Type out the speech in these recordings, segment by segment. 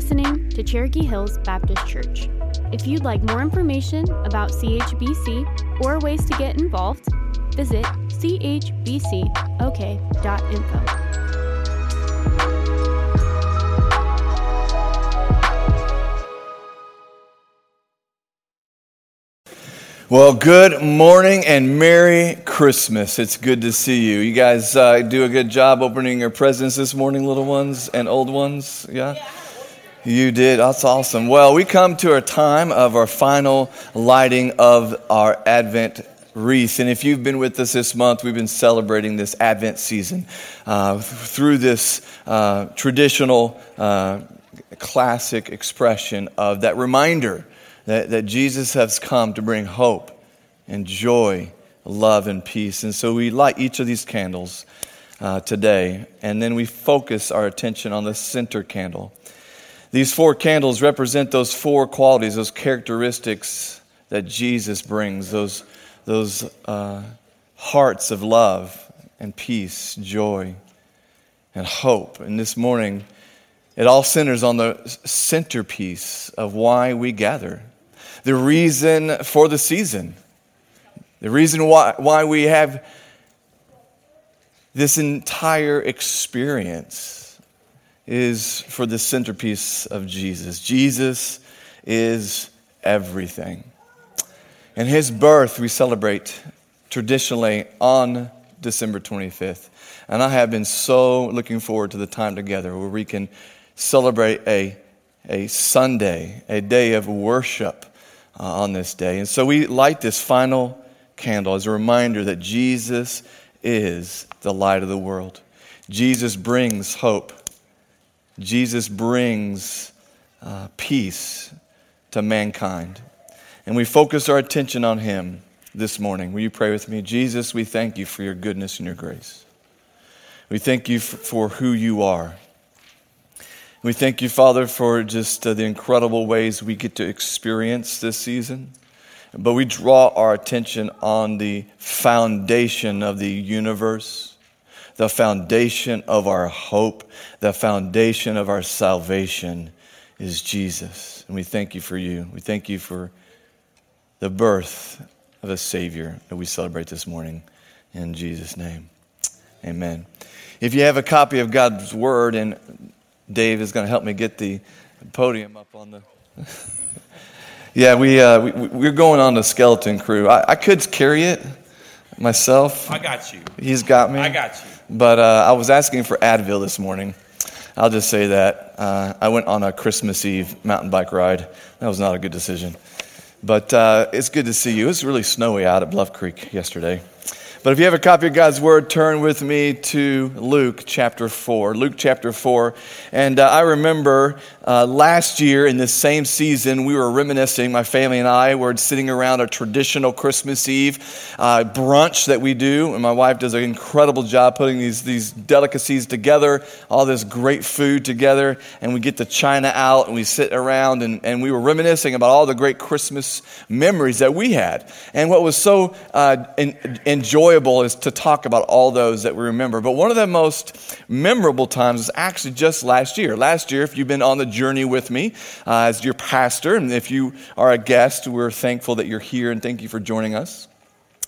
listening to Cherokee Hills Baptist Church. If you'd like more information about CHBC or ways to get involved, visit chbcok.info. Well, good morning and Merry Christmas. It's good to see you. You guys uh, do a good job opening your presents this morning, little ones and old ones. Yeah? yeah? You did. That's awesome. Well, we come to a time of our final lighting of our Advent wreath. And if you've been with us this month, we've been celebrating this Advent season uh, through this uh, traditional, uh, classic expression of that reminder that, that Jesus has come to bring hope and joy, love and peace. And so we light each of these candles uh, today, and then we focus our attention on the center candle. These four candles represent those four qualities, those characteristics that Jesus brings, those, those uh, hearts of love and peace, joy and hope. And this morning, it all centers on the centerpiece of why we gather the reason for the season, the reason why, why we have this entire experience is for the centerpiece of Jesus. Jesus is everything. And his birth we celebrate traditionally on December 25th. And I have been so looking forward to the time together where we can celebrate a, a Sunday, a day of worship uh, on this day. And so we light this final candle as a reminder that Jesus is the light of the world. Jesus brings hope. Jesus brings uh, peace to mankind. And we focus our attention on Him this morning. Will you pray with me? Jesus, we thank you for your goodness and your grace. We thank you for who you are. We thank you, Father, for just uh, the incredible ways we get to experience this season. But we draw our attention on the foundation of the universe, the foundation of our hope, the foundation of our salvation is Jesus. And we thank you for you. We thank you for the birth of a Savior that we celebrate this morning. In Jesus' name, amen. If you have a copy of God's Word and Dave is going to help me get the podium up on the. yeah, we, uh, we, we're going on the skeleton crew. I, I could carry it myself. I got you. He's got me. I got you. But uh, I was asking for Advil this morning. I'll just say that. Uh, I went on a Christmas Eve mountain bike ride. That was not a good decision. But uh, it's good to see you. It was really snowy out at Bluff Creek yesterday. But if you have a copy of God's Word, turn with me to Luke chapter 4. Luke chapter 4. And uh, I remember uh, last year in this same season, we were reminiscing, my family and I were sitting around a traditional Christmas Eve uh, brunch that we do. And my wife does an incredible job putting these, these delicacies together, all this great food together. And we get the china out and we sit around and, and we were reminiscing about all the great Christmas memories that we had. And what was so uh, enjoyable enjoyable is to talk about all those that we remember. But one of the most memorable times is actually just last year. Last year, if you've been on the journey with me uh, as your pastor, and if you are a guest, we're thankful that you're here and thank you for joining us.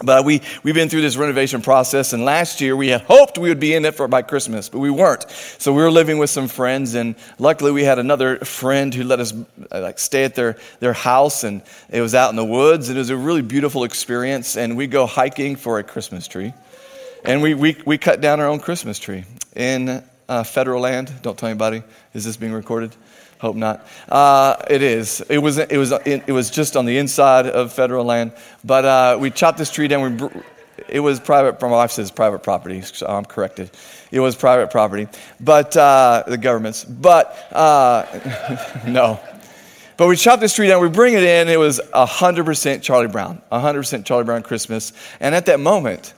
But we, we've been through this renovation process, and last year we had hoped we would be in it for by Christmas, but we weren't. So we were living with some friends, and luckily we had another friend who let us uh, like stay at their, their house, and it was out in the woods, and it was a really beautiful experience. And we go hiking for a Christmas tree, and we, we, we cut down our own Christmas tree in uh, federal land. Don't tell anybody. Is this being recorded? Hope not. Uh, it is. It was. It was. It was just on the inside of federal land. But uh, we chopped this tree down. We, it was private. My wife says private property. So I'm corrected. It was private property, but uh, the government's. But uh, no. But we chopped this tree down. We bring it in. It was 100% Charlie Brown. 100% Charlie Brown Christmas. And at that moment,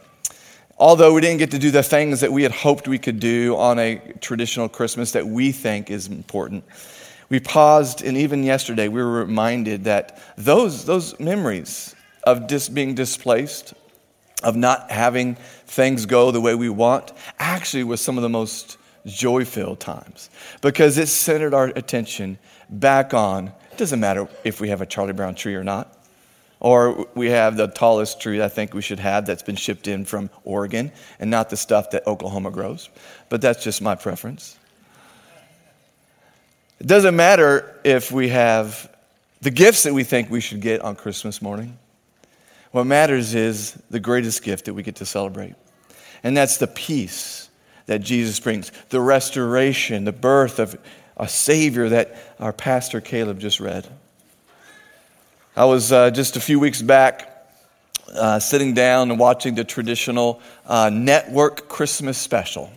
although we didn't get to do the things that we had hoped we could do on a traditional Christmas that we think is important we paused, and even yesterday we were reminded that those, those memories of dis, being displaced, of not having things go the way we want, actually was some of the most joy filled times because it centered our attention back on it doesn't matter if we have a Charlie Brown tree or not, or we have the tallest tree I think we should have that's been shipped in from Oregon and not the stuff that Oklahoma grows. But that's just my preference. It doesn't matter if we have the gifts that we think we should get on Christmas morning. What matters is the greatest gift that we get to celebrate, and that's the peace that Jesus brings, the restoration, the birth of a Savior that our pastor Caleb just read. I was uh, just a few weeks back uh, sitting down and watching the traditional uh, network Christmas special.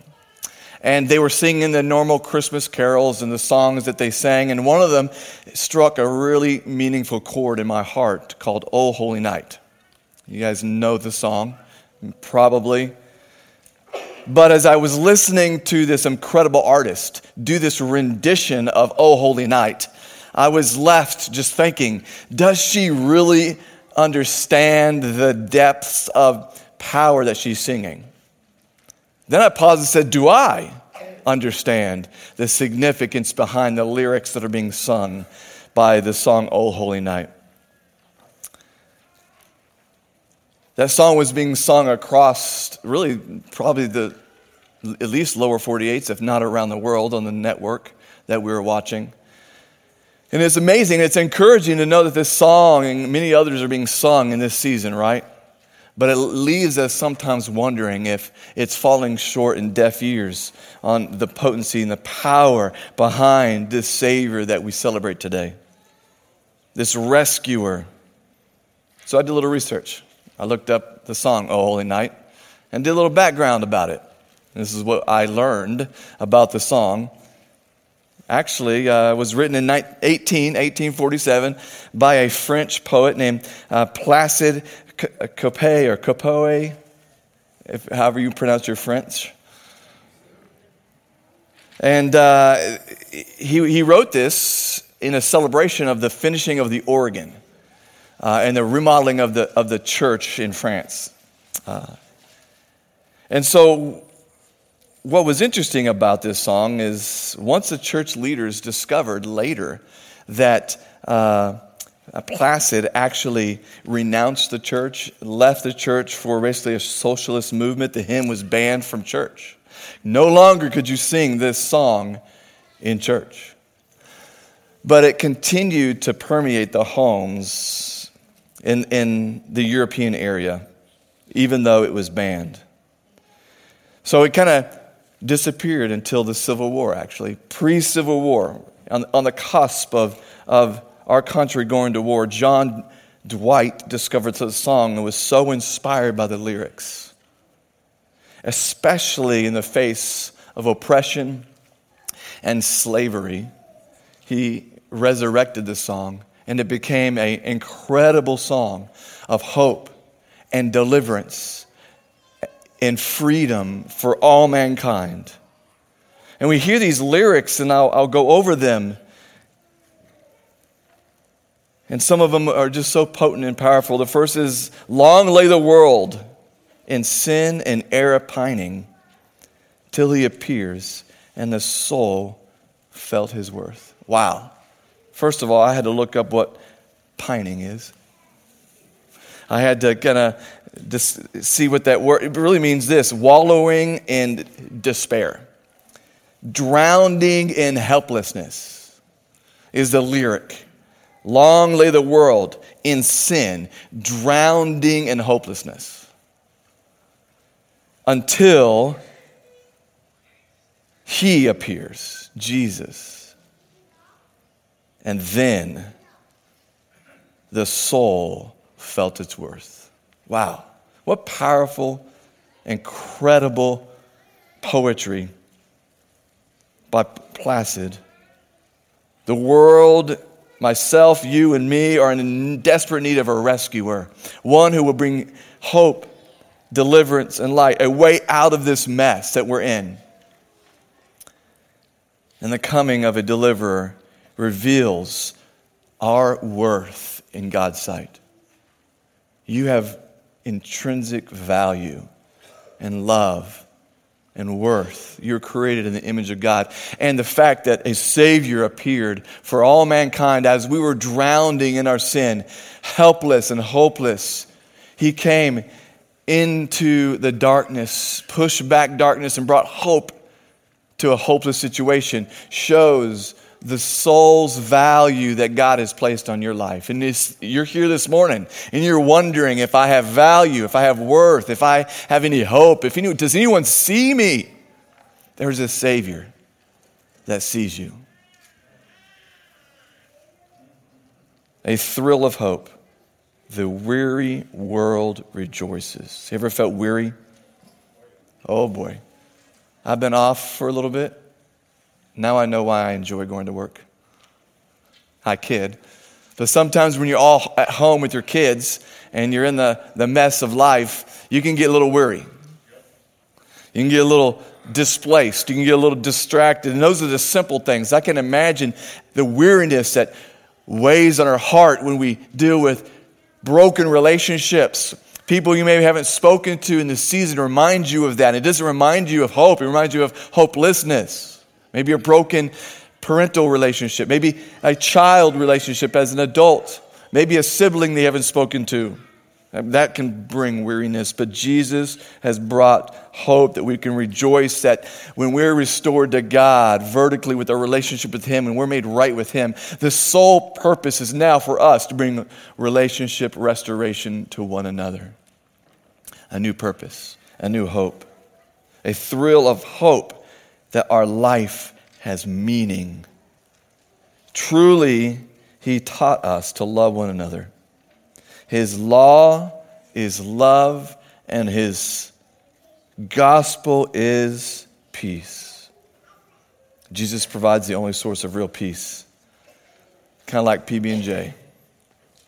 And they were singing the normal Christmas carols and the songs that they sang. And one of them struck a really meaningful chord in my heart called Oh Holy Night. You guys know the song, probably. But as I was listening to this incredible artist do this rendition of Oh Holy Night, I was left just thinking, does she really understand the depths of power that she's singing? Then I paused and said, Do I understand the significance behind the lyrics that are being sung by the song Oh Holy Night? That song was being sung across really probably the at least lower 48s, if not around the world on the network that we were watching. And it's amazing, it's encouraging to know that this song and many others are being sung in this season, right? But it leaves us sometimes wondering if it's falling short in deaf ears on the potency and the power behind this Savior that we celebrate today, this rescuer. So I did a little research. I looked up the song, Oh Holy Night, and did a little background about it. This is what I learned about the song. Actually, uh, was written in 18, 1847 by a French poet named uh, Placide Capet or Capoe, if, however you pronounce your French. And uh, he, he wrote this in a celebration of the finishing of the organ uh, and the remodeling of the, of the church in France. Uh, and so, what was interesting about this song is once the church leaders discovered later that uh, Placide actually renounced the church, left the church for basically a socialist movement, the hymn was banned from church. No longer could you sing this song in church. But it continued to permeate the homes in, in the European area, even though it was banned. So it kind of disappeared until the Civil War, actually. Pre Civil War, on, on the cusp of, of our country going to war, John Dwight discovered the song and was so inspired by the lyrics, especially in the face of oppression and slavery. He resurrected the song and it became an incredible song of hope and deliverance and freedom for all mankind. And we hear these lyrics, and I'll, I'll go over them. And some of them are just so potent and powerful. The first is Long lay the world in sin and error pining till he appears, and the soul felt his worth. Wow. First of all, I had to look up what pining is. I had to kind of see what that word really means this wallowing in despair, drowning in helplessness is the lyric. Long lay the world in sin, drowning in hopelessness until he appears, Jesus and then the soul felt its worth. Wow. What powerful, incredible poetry by Placide. The world, myself, you, and me are in desperate need of a rescuer, one who will bring hope, deliverance, and light, a way out of this mess that we're in. And the coming of a deliverer reveals our worth in God's sight. You have intrinsic value and love and worth. You're created in the image of God. And the fact that a Savior appeared for all mankind as we were drowning in our sin, helpless and hopeless, He came into the darkness, pushed back darkness, and brought hope to a hopeless situation, shows the soul's value that God has placed on your life. And you're here this morning and you're wondering if I have value, if I have worth, if I have any hope, if does anyone see me? There's a Savior that sees you. A thrill of hope. The weary world rejoices. You ever felt weary? Oh boy. I've been off for a little bit. Now I know why I enjoy going to work. I kid. But sometimes when you're all at home with your kids and you're in the, the mess of life, you can get a little weary. You can get a little displaced. You can get a little distracted. And those are the simple things. I can imagine the weariness that weighs on our heart when we deal with broken relationships. People you maybe haven't spoken to in the season remind you of that. It doesn't remind you of hope, it reminds you of hopelessness. Maybe a broken parental relationship, maybe a child relationship as an adult, maybe a sibling they haven't spoken to. That can bring weariness, but Jesus has brought hope that we can rejoice that when we're restored to God vertically with our relationship with Him and we're made right with Him, the sole purpose is now for us to bring relationship restoration to one another. A new purpose, a new hope, a thrill of hope that our life has meaning. Truly, He taught us to love one another. His law is love, and His gospel is peace. Jesus provides the only source of real peace. Kind of like PB and J.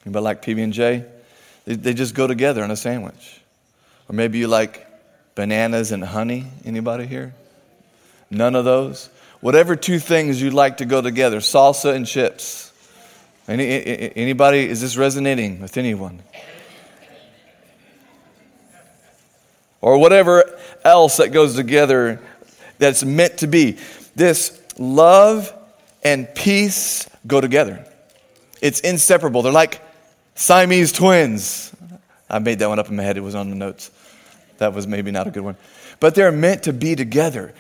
Anybody like PB and J? They, they just go together in a sandwich. Or maybe you like bananas and honey. Anybody here? None of those? Whatever two things you'd like to go together, salsa and chips. Any, anybody, is this resonating with anyone? Or whatever else that goes together that's meant to be. This love and peace go together. It's inseparable. They're like Siamese twins. I made that one up in my head, it was on the notes. That was maybe not a good one but they're meant to be together.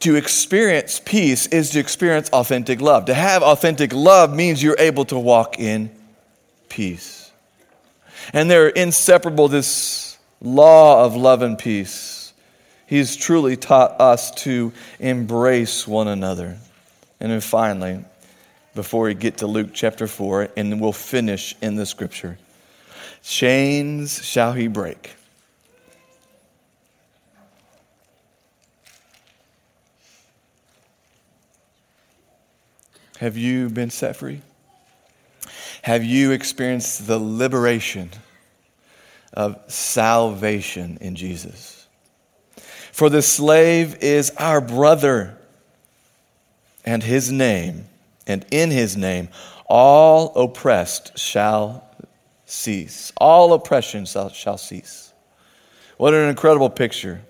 To experience peace is to experience authentic love. To have authentic love means you're able to walk in peace. And they're inseparable, this law of love and peace. He's truly taught us to embrace one another. And then finally, before we get to Luke chapter 4, and we'll finish in the scripture chains shall he break Have you been set free? Have you experienced the liberation of salvation in Jesus? For the slave is our brother, and his name, and in his name, all oppressed shall cease. All oppression shall, shall cease. What an incredible picture.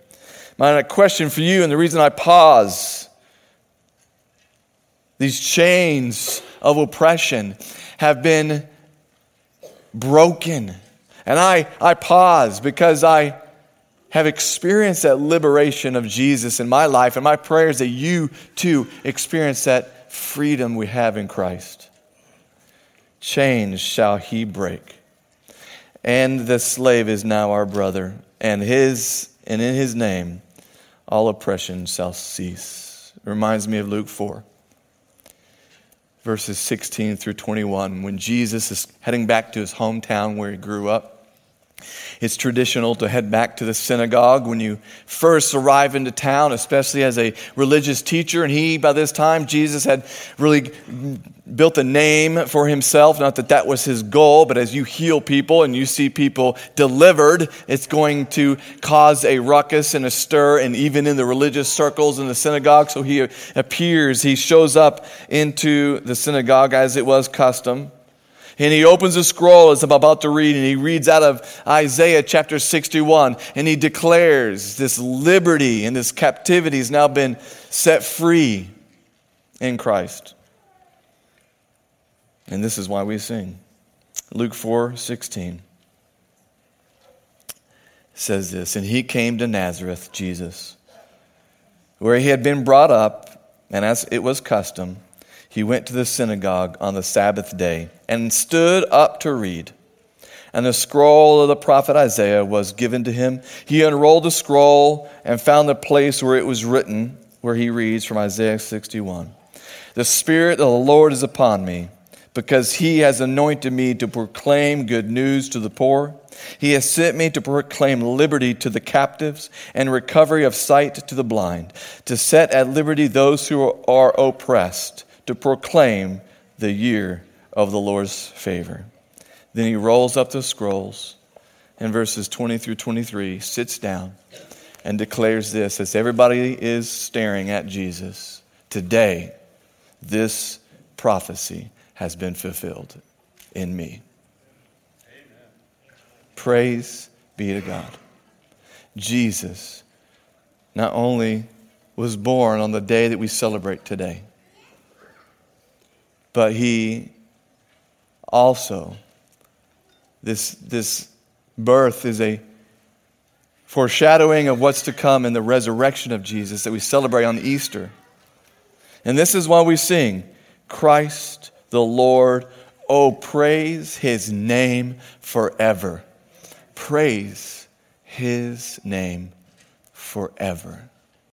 My question for you, and the reason I pause these chains of oppression have been broken. And I, I pause because I have experienced that liberation of Jesus in my life, and my prayer is that you too experience that freedom we have in Christ. Chains shall he break. And the slave is now our brother, and his and in his name all oppression shall cease. It reminds me of Luke 4 verses 16 through 21, when Jesus is heading back to his hometown where he grew up. It's traditional to head back to the synagogue when you first arrive into town, especially as a religious teacher. And he, by this time, Jesus had really built a name for himself. Not that that was his goal, but as you heal people and you see people delivered, it's going to cause a ruckus and a stir, and even in the religious circles in the synagogue. So he appears, he shows up into the synagogue as it was custom. And he opens a scroll as I'm about to read, and he reads out of Isaiah chapter 61, and he declares this liberty and this captivity has now been set free in Christ. And this is why we sing. Luke 4 16 says this And he came to Nazareth, Jesus, where he had been brought up, and as it was custom, he went to the synagogue on the Sabbath day and stood up to read. And the scroll of the prophet Isaiah was given to him. He unrolled the scroll and found the place where it was written, where he reads from Isaiah 61. The Spirit of the Lord is upon me, because he has anointed me to proclaim good news to the poor. He has sent me to proclaim liberty to the captives and recovery of sight to the blind, to set at liberty those who are oppressed to proclaim the year of the Lord's favor. Then he rolls up the scrolls in verses 20 through 23, sits down, and declares this as everybody is staring at Jesus Today, this prophecy has been fulfilled in me. Amen. Praise be to God. Jesus not only was born on the day that we celebrate today, but he also, this, this birth is a foreshadowing of what's to come in the resurrection of Jesus that we celebrate on Easter. And this is why we sing, Christ the Lord, oh, praise his name forever. Praise his name forever.